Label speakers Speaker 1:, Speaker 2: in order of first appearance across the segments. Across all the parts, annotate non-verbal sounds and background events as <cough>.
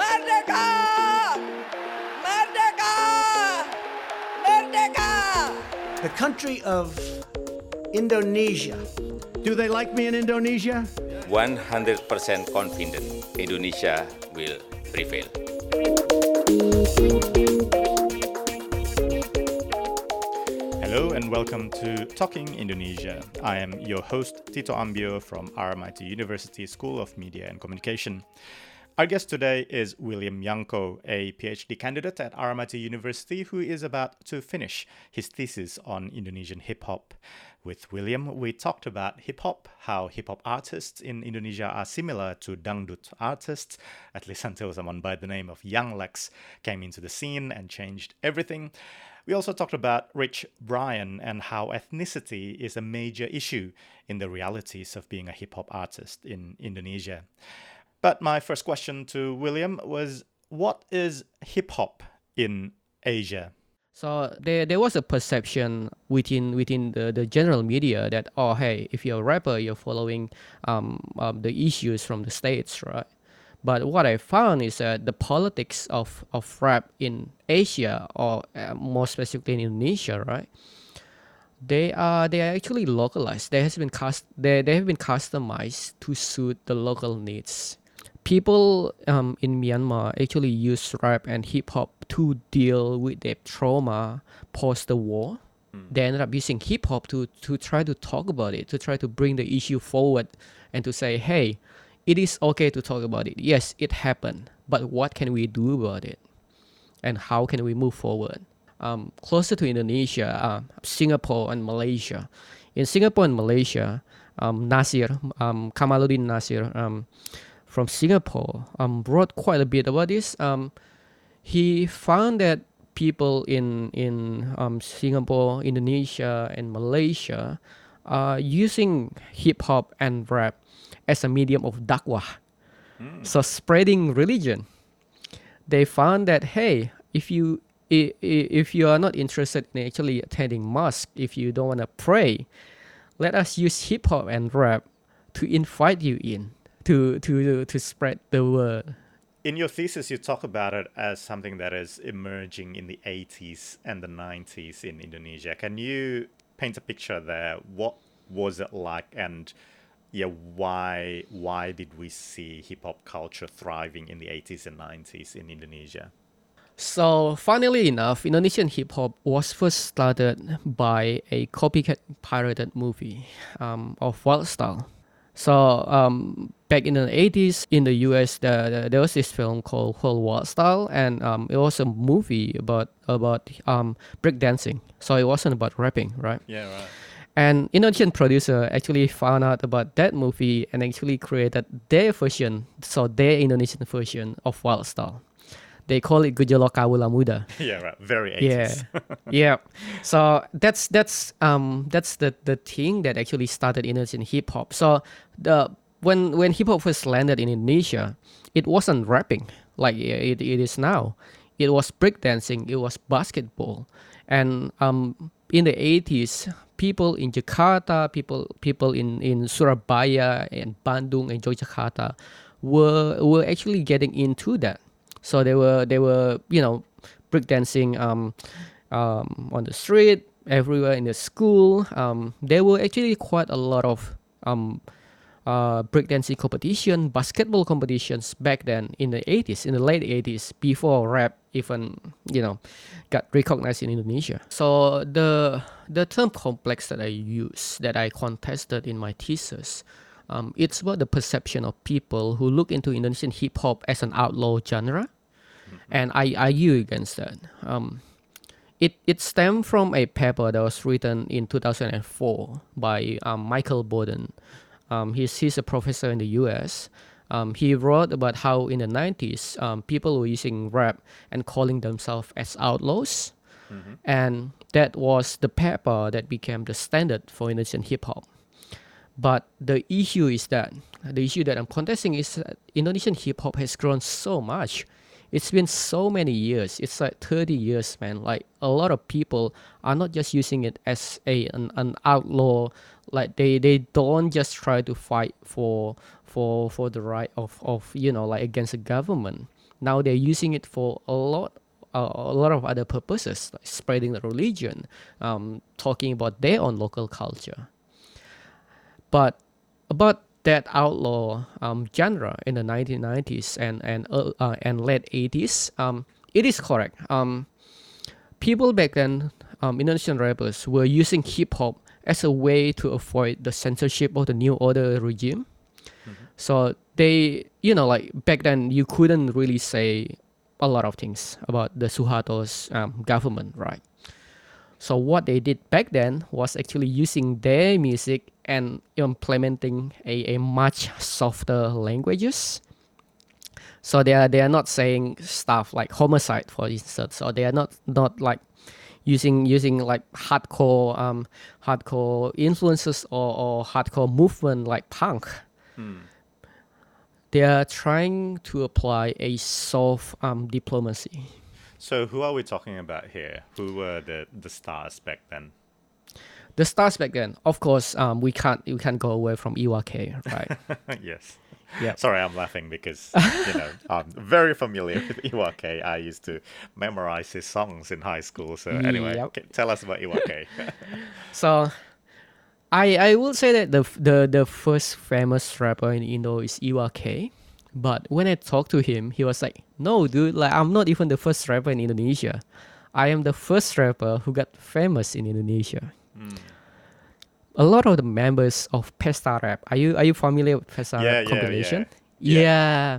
Speaker 1: Merdeka! Merdeka! Merdeka!
Speaker 2: The country of Indonesia. Do they like me in Indonesia?
Speaker 3: 100% confident Indonesia will prevail.
Speaker 4: Welcome to Talking Indonesia. I am your host, Tito Ambyo from RMIT University School of Media and Communication. Our guest today is William Yanko, a PhD candidate at RMIT University who is about to finish his thesis on Indonesian hip hop. With William, we talked about hip hop, how hip hop artists in Indonesia are similar to dangdut artists, at least <laughs> until someone by the name of Young Lex came into the scene and changed everything. We also talked about Rich Brian and how ethnicity is a major issue in the realities of being a hip hop artist in Indonesia. But my first question to William was what is hip hop in Asia?
Speaker 5: So there, there was a perception within within the, the general media that oh hey if you're a rapper you're following um, um, the issues from the states right but what I found is that the politics of, of rap in Asia, or uh, more specifically in Indonesia, right? They are they are actually localized. They has been cast they, they have been customized to suit the local needs. People um, in Myanmar actually use rap and hip hop to deal with their trauma post the war. They ended up using hip hop to to try to talk about it, to try to bring the issue forward, and to say, hey, it is okay to talk about it. Yes, it happened, but what can we do about it? And how can we move forward? Um, closer to Indonesia, uh, Singapore and Malaysia. In Singapore and Malaysia, um, Nasir, um, Kamaludeen Nasir um, from Singapore um, wrote quite a bit about this. Um, he found that people in in Singapore, Indonesia, and Malaysia are using hip hop and rap as a medium of dakwah. So spreading religion. They found that hey, if you if you are not interested in actually attending mosque, if you don't want to pray, let us use hip hop and rap to invite you in to to to spread the word.
Speaker 4: In your thesis, you talk about it as something that is emerging in the 80s and the 90s in Indonesia. Can you paint a picture there? What was it like, and yeah, why why did we see hip hop culture thriving in the 80s and 90s in Indonesia?
Speaker 5: So, funnily enough, Indonesian hip hop was first started by a copycat pirated movie um, of Wild Style. So, um, back in the 80s in the US, the, the- there was this film called Whole Wild Style, and um, it was a movie about about um, breakdancing. So, it wasn't about rapping, right?
Speaker 4: Yeah, right.
Speaker 5: And Indonesian producer actually found out about that movie and actually created their version, so their Indonesian version of Wild Style. They call it Gejolak Kawula Muda. <laughs>
Speaker 4: Yeah, right. Very 80s.
Speaker 5: Yeah, <laughs> yeah. So that's that's um that's the the thing that actually started Indonesian hip hop. So the when when hip hop first landed in Indonesia, it wasn't rapping like it, it is now. It was breakdancing. It was basketball, and um in the 80s, people in Jakarta, people people in in Surabaya and Bandung and Yogyakarta were were actually getting into that. So they were they were you know breakdancing um, um, on the street everywhere in the school. Um, there were actually quite a lot of um, uh, breakdancing competition, basketball competitions back then in the 80s, in the late 80s, before rap even you know got recognized in Indonesia. So the the term complex that I use, that I contested in my thesis, um, it's about the perception of people who look into Indonesian hip hop as an outlaw genre, and I argue against that. Um, it it stemmed from a paper that was written in 2004 by um, Michael Bodden. Um, he's he's a professor in the U.S. Um, he wrote about how in the 90s um, people were using rap and calling themselves as outlaws, and that was the paper that became the standard for Indonesian hip hop. But the issue is that the issue that I'm contesting is that Indonesian hip hop has grown so much. It's been so many years. It's like 30 years, man. Like a lot of people are not just using it as a an, an outlaw Like they they don't just try to fight for for for the right of of you know like against the government. Now they're using it for a lot uh, a lot of other purposes, like spreading the religion, um, talking about their own local culture. But about that outlaw um, genre in the 1990s and and uh, uh, and late 80s, um, it is correct. Um, people back then, um, Indonesian rappers were using hip hop as a way to avoid the censorship of the new order regime. So they, you know, like back then, you couldn't really say a lot of things about the Suharto's um, government, right? So what they did back then was actually using their music and implementing a, a much softer languages. So they are they are not saying stuff like homicide, for instance, or they are not not like using using like hardcore um hardcore influences or, or hardcore movement like punk. They are trying to apply a soft um, diplomacy.
Speaker 4: So who are we talking about here? Who were the the stars back then?
Speaker 5: The stars back then, of course, um, we can't we can't go away from Iwa K, right? <laughs>
Speaker 4: yes.
Speaker 5: Yeah.
Speaker 4: Sorry, I'm laughing because you know <laughs> I'm very familiar with Iwa K. I used to memorize his songs in high school. So anyway,
Speaker 5: Yep.
Speaker 4: tell us about Iwa K. <laughs>
Speaker 5: So, I I will say that the the the first famous rapper in Indo is Iwa K, but when I talked to him, he was like, "No, dude, like I'm not even the first rapper in Indonesia. I am the first rapper who got famous in Indonesia." Hmm. A lot of the members of Pesta Rap, are you are you familiar with Pesta
Speaker 4: Yeah,
Speaker 5: Rap
Speaker 4: yeah,
Speaker 5: compilation?
Speaker 4: yeah.
Speaker 5: yeah.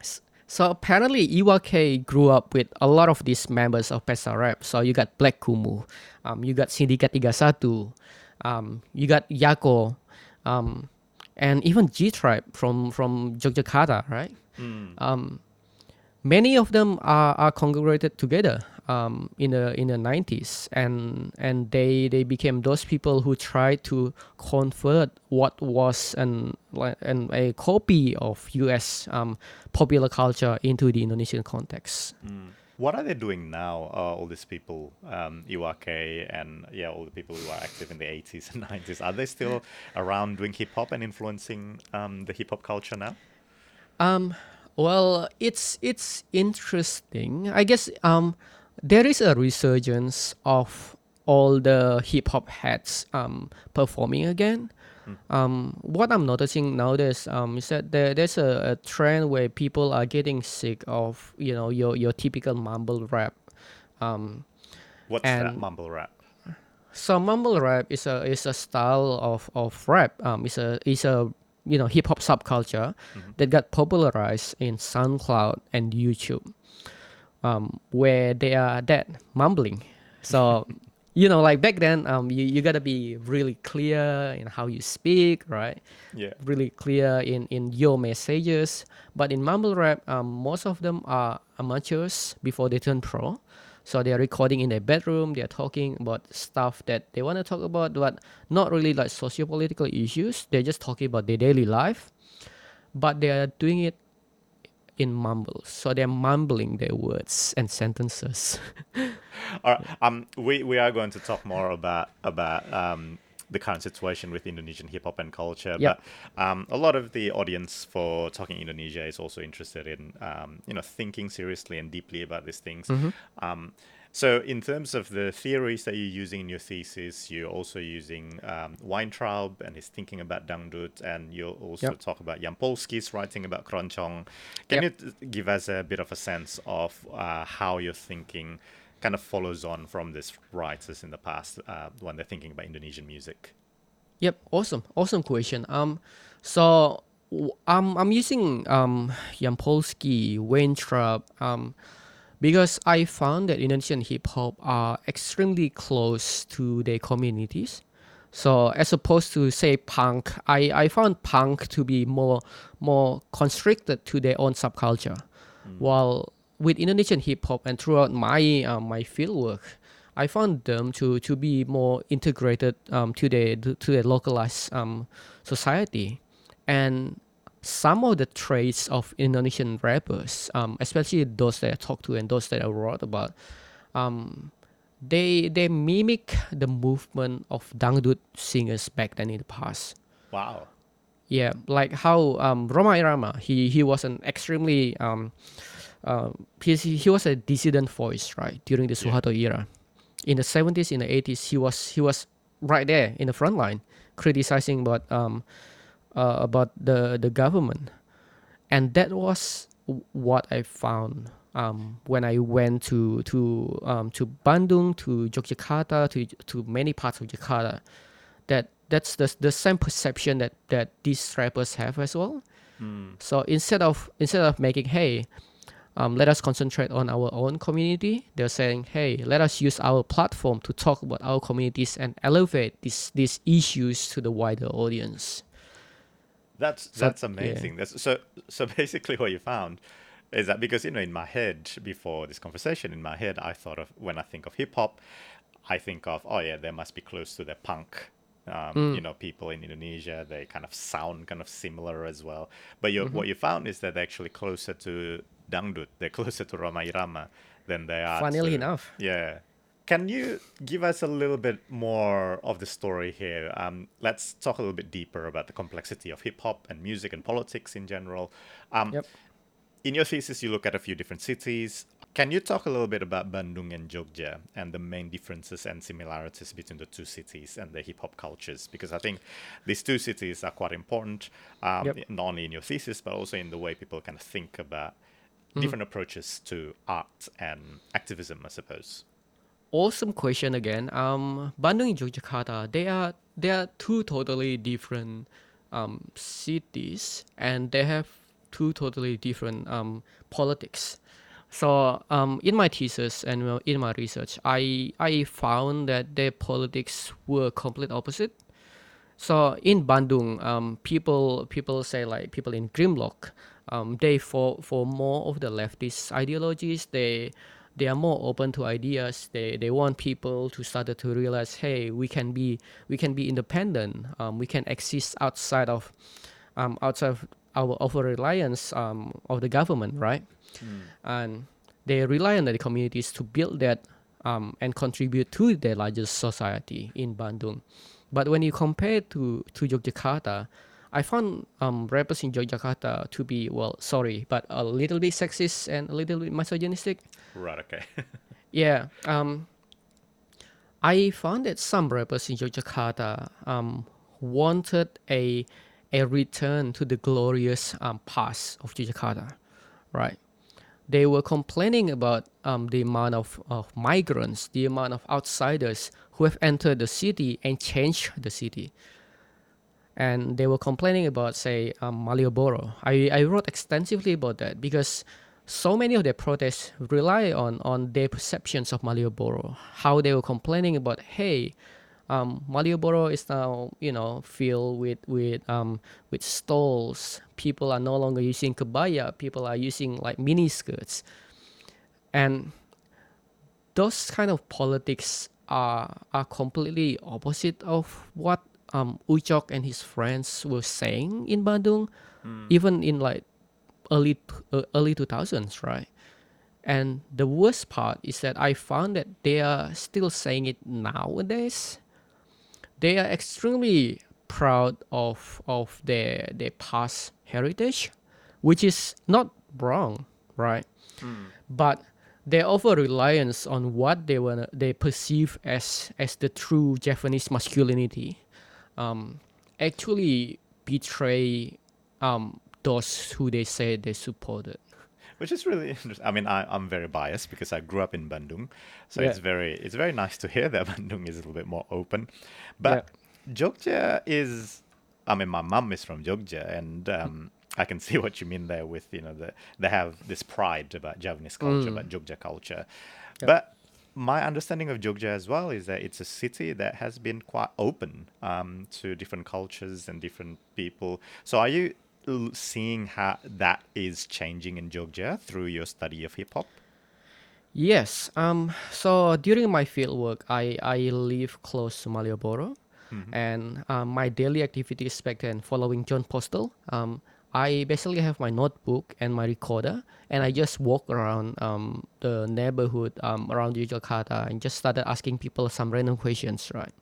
Speaker 5: S- So apparently Iwa K grew up with a lot of these members of Pesta Rap. So you got Black Kumuh, um, you got Sindikat 31, um, you got Yacko, um, and even G Tribe from from Yogyakarta, right? Um, many of them are, are congregated together um, in the in the 90s and and they they became those people who tried to convert what was an like an a copy of US um, popular culture into the Indonesian context.
Speaker 4: what are they doing now? Uh, all these people, um, Iwa K, and yeah, all the people who are active in the 80s and 90s. Are they still <laughs> around doing hip hop and influencing um, the hip hop culture now?
Speaker 5: Um, well, it's it's interesting. I guess um, there is a resurgence of all the hip hop heads um, performing again. Um, what I'm noticing nowadays um, is that there, there's a, a trend where people are getting sick of you know your your typical mumble rap. Um,
Speaker 4: What's that mumble rap?
Speaker 5: so mumble rap is a is a style of, of rap. Um, it's a it's a you know hip hop subculture that got popularized in SoundCloud and YouTube, um, where they are that mumbling. So <laughs> you know like back then, um, you, you gotta be really clear in how you speak, right?
Speaker 4: Yeah.
Speaker 5: Really clear in in your messages. But in mumble rap, um, most of them are amateurs before they turn pro. So they are recording in their bedroom. They are talking about stuff that they want to talk about, but not really like socio-political issues. They're just talking about their daily life, but they are doing it in mumbles. So they're mumbling their words and sentences. <laughs>
Speaker 4: All right. Um, we, we are going to talk more about about um, the current situation with Indonesian hip hop and culture.
Speaker 5: Yep.
Speaker 4: But um, a lot of the audience for Talking Indonesia is also interested in um, you know thinking seriously and deeply about these things. Um, so in terms of the theories that you're using in your thesis, you're also using um, Weintraub and his thinking about Dangdut, and you'll also
Speaker 5: Yep.
Speaker 4: talk about Yampolsky's writing about Kroncong. Can
Speaker 5: Yep.
Speaker 4: you t- give us a bit of a sense of uh, how your thinking kind of follows on from these writers in the past uh, when they're thinking about Indonesian music?
Speaker 5: Yep, awesome, awesome question. Um, so w- I'm I'm using um Yampolsky, Weintraub, um, because I found that Indonesian hip hop are extremely close to their communities. So as opposed to say punk, I, I found punk to be more more constricted to their own subculture, while with Indonesian hip hop and throughout my uh, my fieldwork, I found them to to be more integrated um, to their to their localized um, society, and some of the traits of Indonesian rappers, um, especially those that I talked to and those that I wrote about, um, they they mimic the movement of dangdut singers back then in the past.
Speaker 4: Wow.
Speaker 5: Yeah, like how um, Rhoma Irama, he he was an extremely um, uh, he he was a dissident voice right during the Suharto era. In the seventies, in the eighties, he was he was right there in the front line, criticizing about um, uh, about the the government, and that was what I found um, when I went to to um, to Bandung, to Yogyakarta, to to many parts of Jakarta, that that's the the same perception that that these rappers have as well. So instead of instead of making hey, um, let us concentrate on our own community, they're saying hey, let us use our platform to talk about our communities and elevate these these issues to the wider audience.
Speaker 4: That's that's
Speaker 5: yeah.
Speaker 4: amazing. That's so so <laughs> basically what you found is that because you know in my head before this conversation in my head I thought of when I think of hip hop, I think of oh yeah they must be close to the punk. Um,
Speaker 5: Mm.
Speaker 4: You know, people in Indonesia they kind of sound kind of similar as well. But you,
Speaker 5: Mm-hmm.
Speaker 4: what you found is that they're actually closer to dangdut. They're <laughs> closer to Rhoma Irama than they are.
Speaker 5: Funnily
Speaker 4: to-
Speaker 5: enough.
Speaker 4: yeah. Can you give us a little bit more of the story here? Um, let's talk a little bit deeper about the complexity of hip hop and music and politics in general. Um,
Speaker 5: Yep.
Speaker 4: In your thesis, you look at a few different cities. Can you talk a little bit about Bandung and Jogja and the main differences and similarities between the two cities and the hip hop cultures? Because I think these two cities are quite important, um,
Speaker 5: Yep.
Speaker 4: not only in your thesis, but also in the way people kind of think about
Speaker 5: Mm-hmm.
Speaker 4: different approaches to art and activism, I suppose.
Speaker 5: Awesome question again. Um, Bandung and Yogyakarta, they are they are two totally different um, cities, and they have two totally different um, politics. So um, in my thesis and in my research, I I found that their politics were complete opposite. So in Bandung, um, people people say like people in Grimloc, um, they for for more of the leftist ideologies. They they are more open to ideas. They they want people to start to realize, hey, we can be we can be independent. Um, we can exist outside of um, outside of our over reliance um, of the government, right? And they rely on the communities to build that um, and contribute to the larger society in Bandung. But when you compare to to Yogyakarta, I found um, rappers in Yogyakarta to be well, sorry, but a little bit sexist and a little bit misogynistic.
Speaker 4: Right. Okay. <laughs>
Speaker 5: Yeah. Um, I found that some rappers in Yogyakarta um, wanted a a return to the glorious um, past of Yogyakarta, right? They were complaining about um, the amount of, of migrants, the amount of outsiders who have entered the city and changed the city. And they were complaining about, say, um, Malioboro. I, I wrote extensively about that because so many of their protests rely on, on their perceptions of Malioboro, how they were complaining about, hey, um, Malioboro is now, you know, filled with with um, with stalls. People are no longer using kebaya. People are using like mini skirts, and those kind of politics are are completely opposite of what um, Ucok and his friends were saying in Bandung, even in like early uh, early two thousands, right? And the worst part is that I found that they are still saying it nowadays. They are extremely proud of of their their past heritage, which is not wrong, right? But their over reliance on what they wanna they perceive as as the true Javanese masculinity, um, actually betray um, those who they say they supported.
Speaker 4: which is really interesting. I mean, I, I'm very biased because I grew up in Bandung, so
Speaker 5: Yeah.
Speaker 4: it's very it's very nice to hear <laughs> that Bandung is a little bit more open. But Jogja is, I mean, my mum is from Jogja, and um, I can <laughs> see what you mean there with you know the they have this pride about Javanese culture, about Jogja culture, but. My understanding of Jogja as well is that it's a city that has been quite open um, to different cultures and different people. So, are you seeing how that is changing in Jogja through your study of hip hop?
Speaker 5: Yes. Um. So during my field work, I I live close to Malioboro, and um, my daily activities back then, following John Postill, um, I basically have my notebook and my recorder, and I just walk around um, the neighborhood um, around Yogyakarta and just started asking people some random questions, right?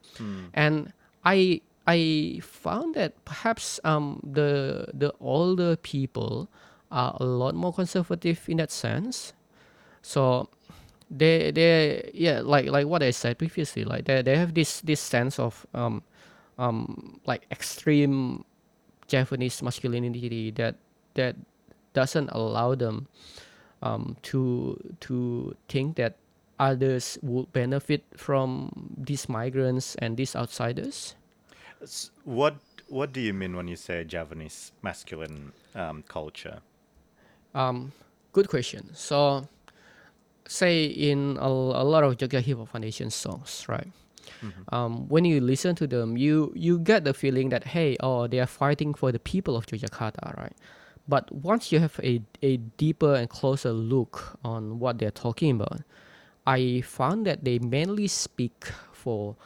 Speaker 5: And I I found that perhaps um, the the older people are a lot more conservative in that sense. So they they yeah like like what I said previously, like they they have this this sense of um um like extreme Javanese masculinity that that doesn't allow them um, to to think that others would benefit from these migrants and these outsiders.
Speaker 4: What What do you mean when you say Javanese masculine um, culture?
Speaker 5: Um, good question. So, say in a, a lot of Jogja Hip Hop Foundation songs, right? Um, when you listen to them, you you get the feeling that hey, oh, they are fighting for the people of Yogyakarta, right? But once you have a, a deeper and closer look on what they're talking about, I found that they mainly speak for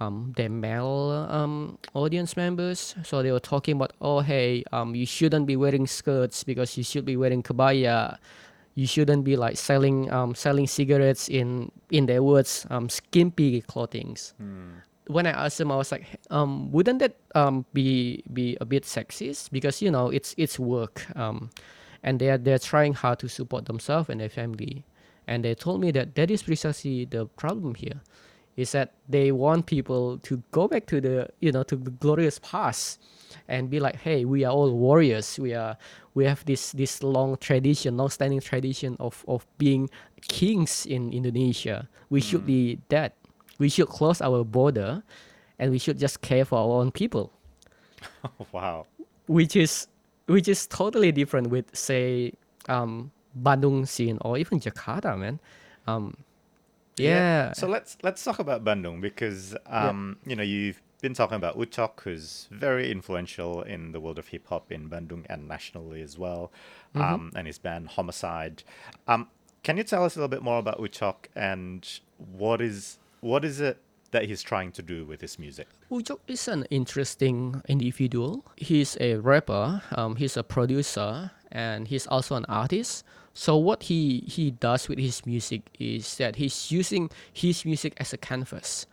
Speaker 5: um, their male um, audience members. So they were talking about, oh, hey, um, you shouldn't be wearing skirts because you should be wearing kebaya. You shouldn't be like selling um, selling cigarettes in in their words um, skimpy clothings. When I asked them, I was like, um, wouldn't that um, be be a bit sexist? Because you know it's it's work, um, and they're they're trying hard to support themselves and their family, and they told me that that is precisely the problem here, is that they want people to go back to the you know to the glorious past, and be like, hey, we are all warriors. We are we have this this long tradition, long standing tradition of of being kings in Indonesia. We should be that. We should close our border, and we should just care for our own people <laughs>
Speaker 4: wow.
Speaker 5: which is which is totally different with say um Bandung scene or even Jakarta, man. Um, yeah.
Speaker 4: So let's let's talk about Bandung because um, you know you've been talking about Ucok, who's very influential in the world of hip hop in Bandung and nationally as well, um, and his band Homicide. Um, can you tell us a little bit more about Uchok and what is what is it that he's trying to do with his music?
Speaker 5: Ucok is an interesting individual. He's a rapper, um, he's a producer, and he's also an artist. So what he, he does with his music is that he's using his music as a canvas.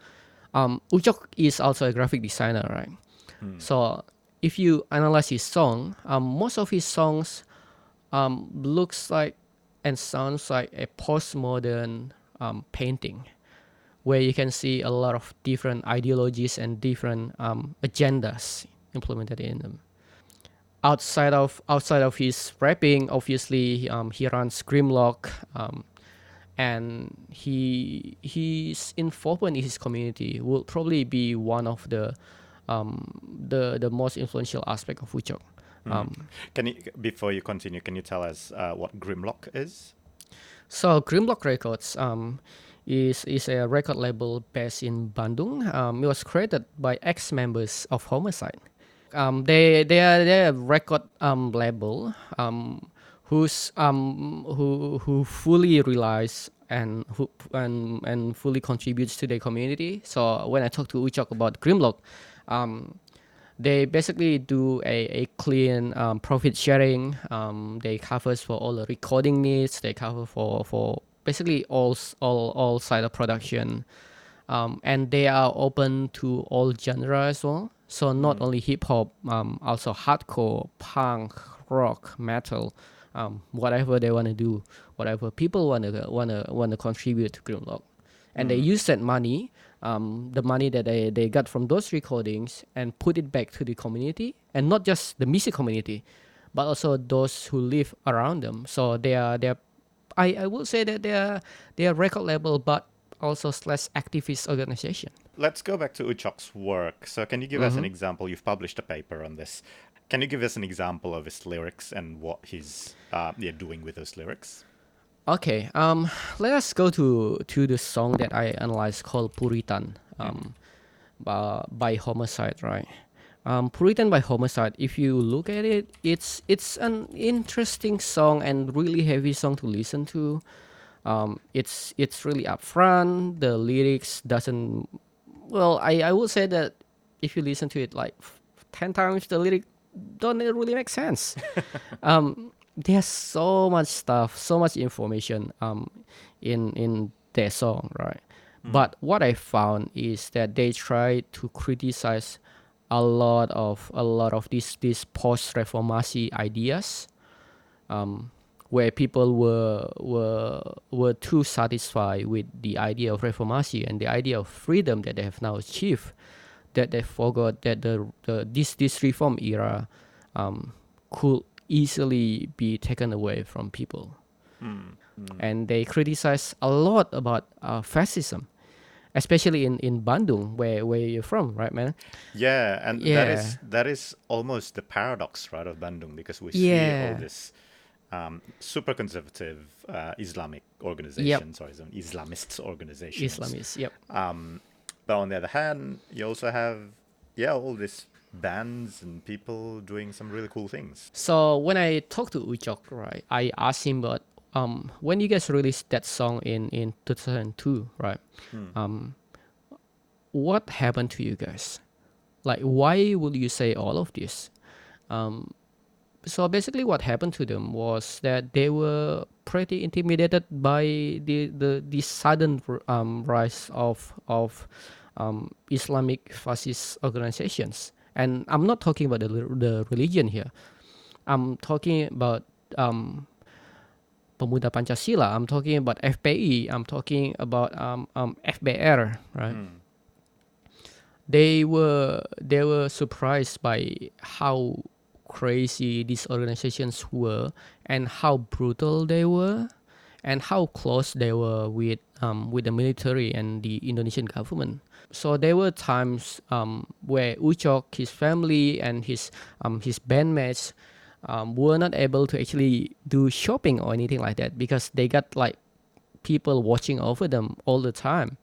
Speaker 5: Um, Ucok is also a graphic designer, right? So if you analyze his song, um, most of his songs um, looks like and sounds like a postmodern um, painting where you can see a lot of different ideologies and different um, agendas implemented in them. Outside of outside of his rapping, obviously um, he runs Grimloc, um, and he his involvement in his community will probably be one of the um, the the most influential aspect of Ucok. Um,
Speaker 4: Can you before you continue? Can you tell us uh, what Grimloc is?
Speaker 5: So Grimloc Records um, is is a record label based in Bandung. Um, it was created by ex-members of Homicide. Um, they they are they are a record um, label um, who's um, who who fully relies and who and and fully contributes to their community. So when I talk to Ucok about Grimloc, um, they basically do a, a clean um, profit sharing. Um, they covers for all the recording needs. They cover for for basically all all all side of production, um, and they are open to all genre as well. So not only hip hop, um, also hardcore, punk, rock, metal, um, whatever they want to do, whatever people want to want to want to contribute to Grimloc, and they use that money, um, the money that they, they got from those recordings, and put it back to the community, and not just the music community, but also those who live around them. So they are they are, I, I would say that they are they are record label, but also slash activist organization.
Speaker 4: Let's go back to Ucok's work. So, can you give us an example? You've published a paper on this. Can you give us an example of his lyrics and what he's uh, yeah, doing with those lyrics?
Speaker 5: Okay, um, let us go to to the song that I analyzed called Puritan, um, by, by Homicide, right? Um, Puritan by Homicide. If you look at it, it's it's an interesting song and really heavy song to listen to. Um, it's it's really upfront. The lyrics doesn't. Well, I I would say that if you listen to it like ten times, the lyric don't really make sense. <laughs> um, there's so much stuff, so much information um, in in their song, right? But what I found is that they try to criticize a lot of a lot of these these post reformasi ideas, um, where people were were were too satisfied with the idea of reformasi and the idea of freedom that they have now achieved, that they forgot that the, the this this reform era um, could easily be taken away from people. And they criticize a lot about uh, fascism, especially in, in Bandung, where, where you're from, right, man?
Speaker 4: Yeah, and that
Speaker 5: Yeah.
Speaker 4: is that is almost the paradox, right, of Bandung, because we see all this um, super conservative uh, Islamic organizations or Islam- Islamists organizations.
Speaker 5: Islamists, yep.
Speaker 4: Um, but on the other hand, you also have yeah all these bands and people doing some really cool things.
Speaker 5: So when I talked to Ucok, right, I asked him about um when you guys released that song in in 2002, right? Um, what happened to you guys? Like, why would you say all of this? Um, so basically, what happened to them was that they were pretty intimidated by the the, the sudden um, rise of of um, Islamic fascist organizations. And I'm not talking about the, the religion here. I'm talking about um, Pemuda Pancasila. I'm talking about FPI. I'm talking about um, um, FBR, right? They were they were surprised by how crazy these organizations were and how brutal they were and how close they were with um, with the military and the Indonesian government. So there were times um, where Ucok, his family, and his um, his bandmates um, were not able to actually do shopping or anything like that because they got like people watching over them all the time.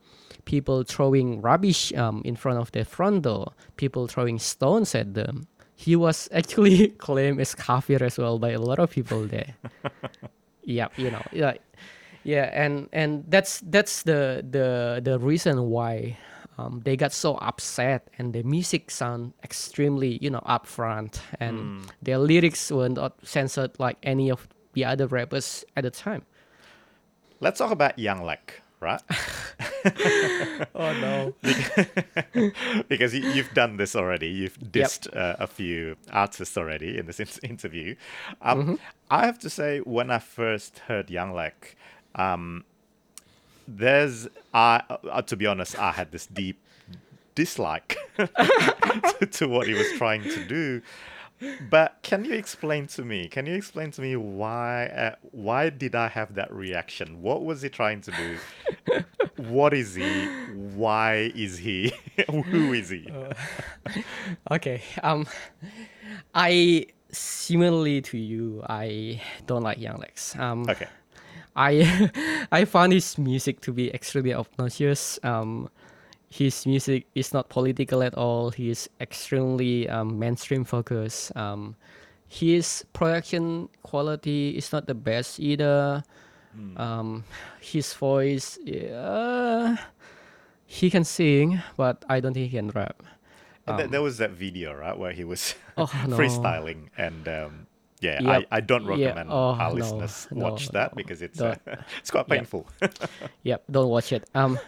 Speaker 5: People throwing rubbish um, in front of their front door. People throwing stones at them. He was <laughs> actually claimed as kafir as well by a lot of people there. <laughs> yeah, you know, like, yeah, and and that's that's the the the reason why um, they got so upset and the music sound extremely you know upfront and their lyrics were not censored like any of the other rappers at the time.
Speaker 4: Let's talk about Young Lex, right? <laughs>
Speaker 5: Oh no. <laughs>
Speaker 4: because you, you've done this already. You've dissed uh, a few artists already in this in- interview. Um, I have to say, when I first heard Young Lex, um, there's, I, uh, to be honest, I had this deep dislike <laughs> to, to what he was trying to do. But can you explain to me? Can you explain to me why? Uh, why did I have that reaction? What was he trying to do? what is he? Why is he? <laughs> Who is he? <laughs>
Speaker 5: Okay. Um, I similarly to you, I don't like Young Lex. Um,
Speaker 4: Okay.
Speaker 5: I <laughs> I found his music to be extremely obnoxious. Um, his music is not political at all. He is extremely um, mainstream focused. Um, his production quality is not the best either. Um, his voice, yeah, he can sing, but I don't think he can rap.
Speaker 4: And there was that video, right, where he was
Speaker 5: Oh, <laughs> no.
Speaker 4: freestyling, and um, yeah,
Speaker 5: Yep.
Speaker 4: I, I don't
Speaker 5: Yeah.
Speaker 4: recommend
Speaker 5: Oh,
Speaker 4: our
Speaker 5: no.
Speaker 4: listeners
Speaker 5: No,
Speaker 4: watch that
Speaker 5: no.
Speaker 4: because it's uh, <laughs> it's quite <laughs> painful. <laughs>
Speaker 5: Yep, don't watch it. Um,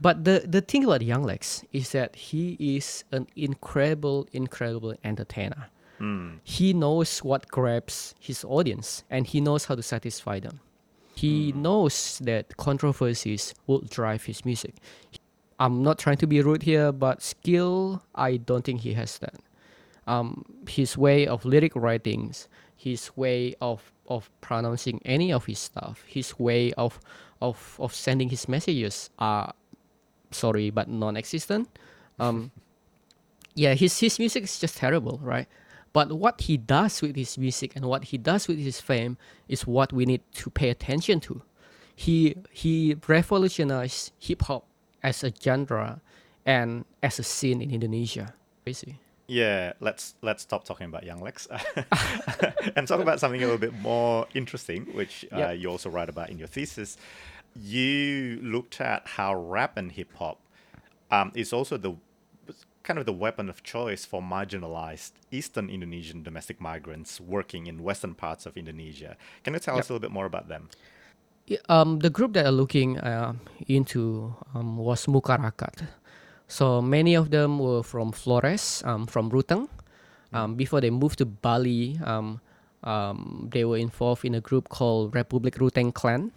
Speaker 5: but the the thing about Young Lex is that he is an incredible, incredible entertainer. He knows what grabs his audience, and he knows how to satisfy them. He knows that controversies will drive his music. I'm not trying to be rude here, but skill, I don't think he has that. Um, his way of lyric writings, his way of of pronouncing any of his stuff, his way of of of sending his messages are sorry but non-existent. Um, <laughs> yeah, his his music is just terrible, right? But what he does with his music and what he does with his fame is what we need to pay attention to. He he revolutionized hip hop as a genre and as a scene in Indonesia. Crazy.
Speaker 4: Yeah, let's let's stop talking about Young Lex <laughs> and talk about something a little bit more interesting, which uh,
Speaker 5: Yep.
Speaker 4: you also write about in your thesis. You looked at how rap and hip hop um, is also the kind of the weapon of choice for marginalized Eastern Indonesian domestic migrants working in western parts of Indonesia. Can you tell us a little bit more about them?
Speaker 5: Um, the group that are looking uh, into um, was Mukarakat. So many of them were from Flores, um, from Ruteng. Um, before they moved to Bali, um, um, they were involved in a group called Republic Ruteng Clan,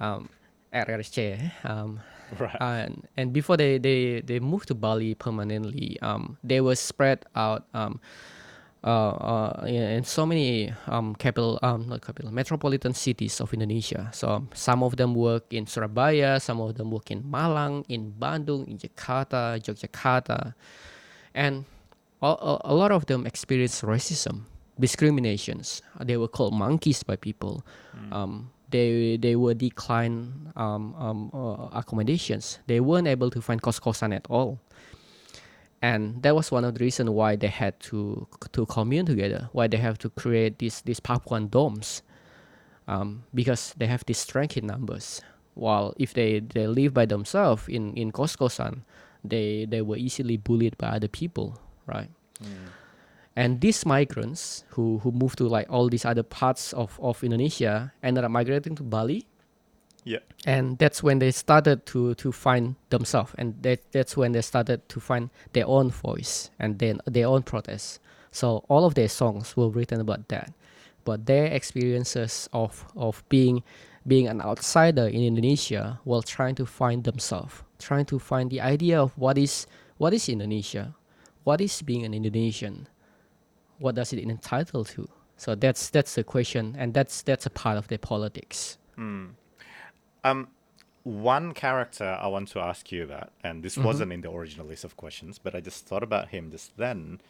Speaker 5: um, RRC. Um,
Speaker 4: Right.
Speaker 5: and and before they, they, they moved to Bali permanently, um, they were spread out in, in so many um, capital, um, not capital, metropolitan cities of Indonesia. So some of them work in Surabaya, some of them work in Malang, in Bandung, in Jakarta, Yogyakarta, and a, a, lot of them experience racism, discriminations. They were called monkeys by people. Um, they they were declined um, um, uh, accommodations. They weren't able to find kos kosan at all, and that was one of the reasons why they had to to commune together. Why they have to create these these Papuan domes, um, because they have this strength in numbers. While if they, they live by themselves in in kos kosan, they they were easily bullied by other people, right? And these migrants who, who moved to like all these other parts of, of Indonesia ended up migrating to Bali.
Speaker 4: Yeah.
Speaker 5: And that's when they started to, to find themselves. And that, that's when they started to find their own voice and then their own protests. So all of their songs were written about that. But their experiences of, of being being an outsider in Indonesia while trying to find themselves, trying to find the idea of what is what is Indonesia, what is being an Indonesian, what does it entitle to? So that's that's the question, and that's that's a part of their politics. Hmm.
Speaker 4: Um, one character I want to ask you about, and this wasn't in the original list of questions, but I just thought about him just then.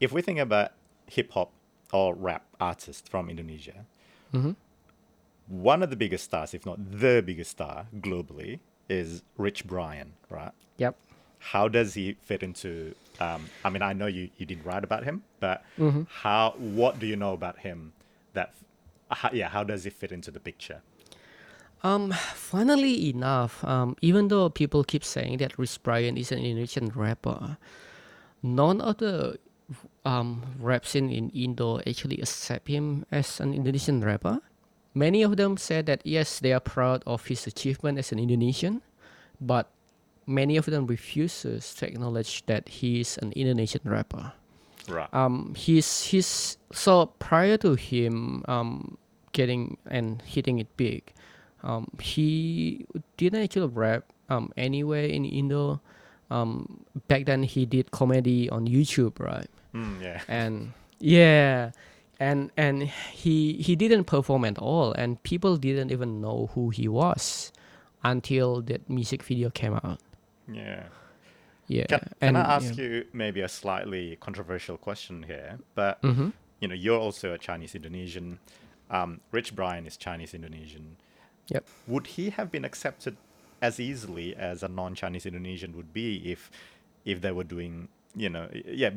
Speaker 4: If we think about hip hop or rap artists from Indonesia, one of the biggest stars, if not the biggest star globally, is Rich Brian, right?
Speaker 5: Yep.
Speaker 4: How does he fit into? Um, I mean, I know you, you didn't write about him, but how? What do you know about him? That, how, yeah, how does he fit into the picture?
Speaker 5: Um, funnily enough, um, even though people keep saying that Rich Brian is an Indonesian rapper, none of the um, rap scene in Indo actually accept him as an Indonesian rapper. Many of them said that yes, they are proud of his achievement as an Indonesian, but many of them refuses to acknowledge that he is an Indonesian rapper.
Speaker 4: Right.
Speaker 5: Um, he's he's so prior to him um getting and hitting it big, um, he didn't actually rap um anywhere in Indo. Um, back then he did comedy on YouTube, right?
Speaker 4: Mm, yeah.
Speaker 5: and yeah and and he he didn't perform at all and people didn't even know who he was until that music video came out
Speaker 4: Yeah.
Speaker 5: yeah
Speaker 4: Can, can
Speaker 5: and
Speaker 4: I ask
Speaker 5: yeah.
Speaker 4: you maybe a slightly controversial question here? But
Speaker 5: Mm-hmm.
Speaker 4: you know, you're also a Chinese Indonesian. Um, Rich Brian is Chinese Indonesian.
Speaker 5: Yep
Speaker 4: Would he have been accepted as easily as a non-Chinese Indonesian would be if if they were doing, you know, yeah?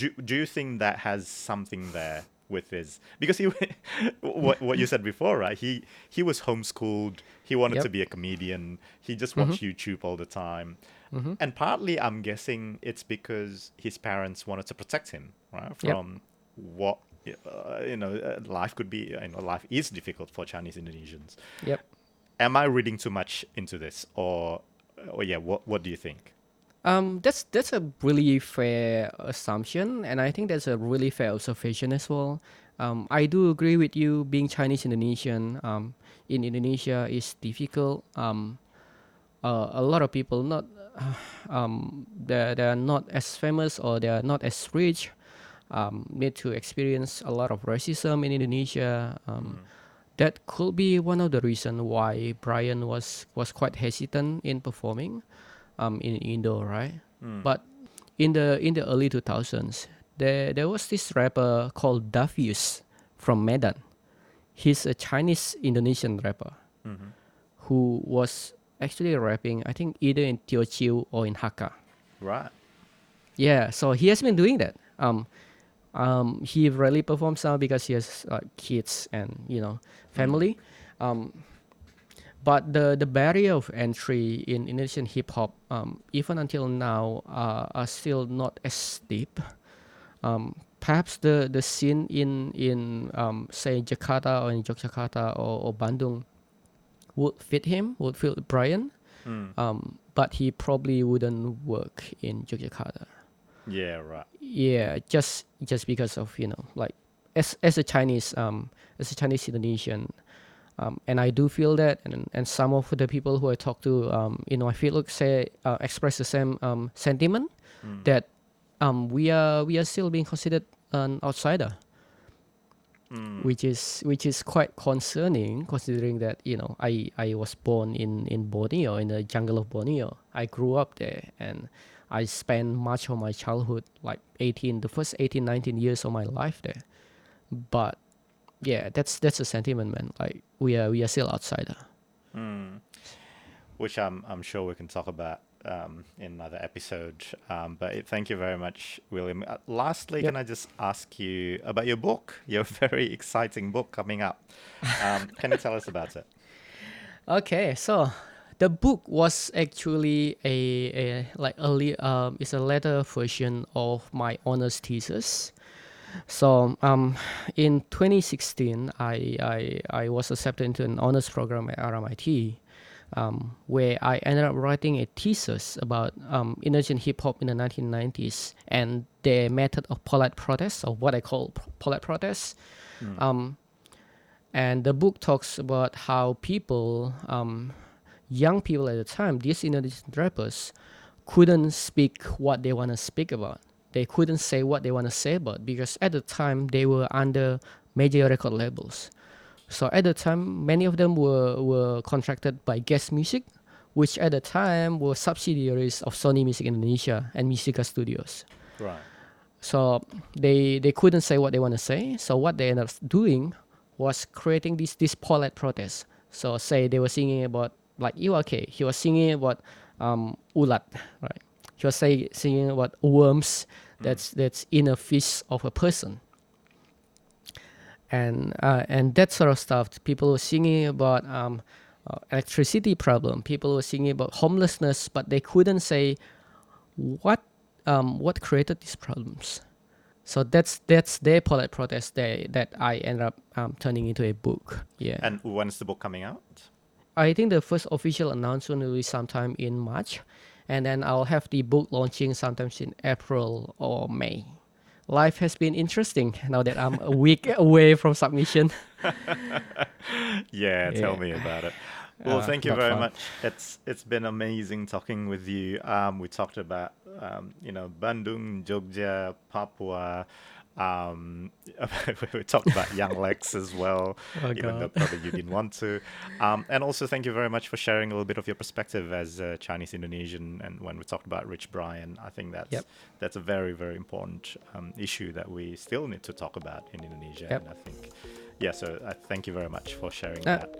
Speaker 4: Do do you think that has something there with his because he <laughs> what what you said before, right? He he was homeschooled. He wanted
Speaker 5: Yep.
Speaker 4: to be a comedian. He just watched mm-hmm. YouTube all the time. Mm-hmm. And partly, I'm guessing it's because his parents wanted to protect him, right,
Speaker 5: Yep.
Speaker 4: from what uh, you know. Uh, life could be, you know, life is difficult for Chinese Indonesians.
Speaker 5: yep
Speaker 4: Am I reading too much into this, or, or yeah, what what do you think?
Speaker 5: Um, that's that's a really fair assumption, and I think that's a really fair observation as well. Um, I do agree with you. Being Chinese Indonesian um, in Indonesia is difficult. Um, uh, a lot of people not <sighs> um, they're, they're not as famous or they're not as rich. Um, need to experience a lot of racism in Indonesia. Um, That could be one of the reasons why Brian was was quite hesitant in performing um, in Indo, right? But in the in the early 2000s, there there was this rapper called Davius from Medan. He's a Chinese Indonesian rapper who was actually rapping, I think either in Teochew or in Hakka.
Speaker 4: Right.
Speaker 5: Yeah, so he has been doing that. Um, um, he rarely performs now because he has uh, kids and you know family. Um, but the the barrier of entry in Indonesian hip hop, um, even until now, uh, are still not as steep. Um, perhaps the the scene in in um, say Jakarta or in Yogyakarta or, or Bandung would fit him, would fit Brian, um, but he probably wouldn't work in Yogyakarta.
Speaker 4: Yeah, right.
Speaker 5: Yeah, just just because of you know like as as a Chinese um as a Chinese Indonesian, um, and I do feel that, and and some of the people who I talk to um you know, I feel like say uh, express the same um sentiment that um we are we are still being considered an outsider, which is which is quite concerning considering that you know I I was born in in Borneo in the jungle of Borneo. I grew up there and I spent much of my childhood, like 18, the first 18, 19 years of my life there. But yeah, that's that's a sentiment, man. Like we are we are still outsider.
Speaker 4: which I'm I'm sure we can talk about um, in another episode. Um, but it- thank you very much, William. Uh, lastly,
Speaker 5: Yep.
Speaker 4: can I just ask you about your book? <laughs> Your very exciting book coming up. Um, can you tell us about it? <laughs>
Speaker 5: Okay, so the book was actually a, a like early um it's a letter version of my honors thesis. So um in 2016 I I, I was accepted into an honors program at RMIT. Um, where I ended up writing a thesis about um, Indonesian hip hop in the 1990s and their method of polite protest, or what I call polite protest. Um, and the book talks about how people, um, young people at the time, these Indonesian rappers, couldn't speak what they want to speak about. They couldn't say what they want to say about because at the time they were under major record labels. So at the time, many of them were, were contracted by Guest Music, which at the time were subsidiaries of Sony Music Indonesia and Musica Studios.
Speaker 4: Right.
Speaker 5: So they they couldn't say what they want to say. So what they ended up doing was creating this this polite protest. So say they were singing about like you okay, he was singing about um ulat, right? He was say singing about worms that's that's in a fist of a person. And uh, and that sort of stuff. People were singing about um, uh, electricity problem. People were singing about homelessness, but they couldn't say what um, what created these problems. So that's that's their polite protest there that I ended up um, turning into a book. Yeah,
Speaker 4: And when's the book coming out?
Speaker 5: I think the first official announcement will be sometime in March, and then I'll have the book launching sometimes in April or May. Life has been interesting now that I'm a week <laughs> away from submission. <laughs>
Speaker 4: Yeah, tell
Speaker 5: Yeah.
Speaker 4: me about it. Well,
Speaker 5: Uh,
Speaker 4: thank you very
Speaker 5: fun.
Speaker 4: much. It's it's been amazing talking with you. Um, we talked about um, you know Bandung, Jogja, Papua. Um, <laughs> we talked about Young Lex as well, <laughs>
Speaker 5: Oh,
Speaker 4: even though probably you didn't want to. Um, and also, thank you very much for sharing a little bit of your perspective as a Chinese Indonesian. And when we talked about Rich Brian, I think that's
Speaker 5: Yep.
Speaker 4: that's a very very important um, issue that we still need to talk about in Indonesia.
Speaker 5: Yep.
Speaker 4: And I think, yeah. So I thank you very much for sharing
Speaker 5: Uh,
Speaker 4: that.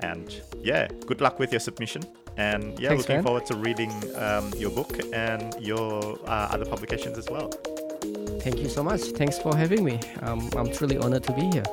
Speaker 4: And yeah, good luck with your submission. And yeah,
Speaker 5: Thanks,
Speaker 4: looking
Speaker 5: man.
Speaker 4: forward to reading um, your book and your uh, other publications as well.
Speaker 5: Thank you so much. Thanks for having me. Um, I'm truly honored to be here.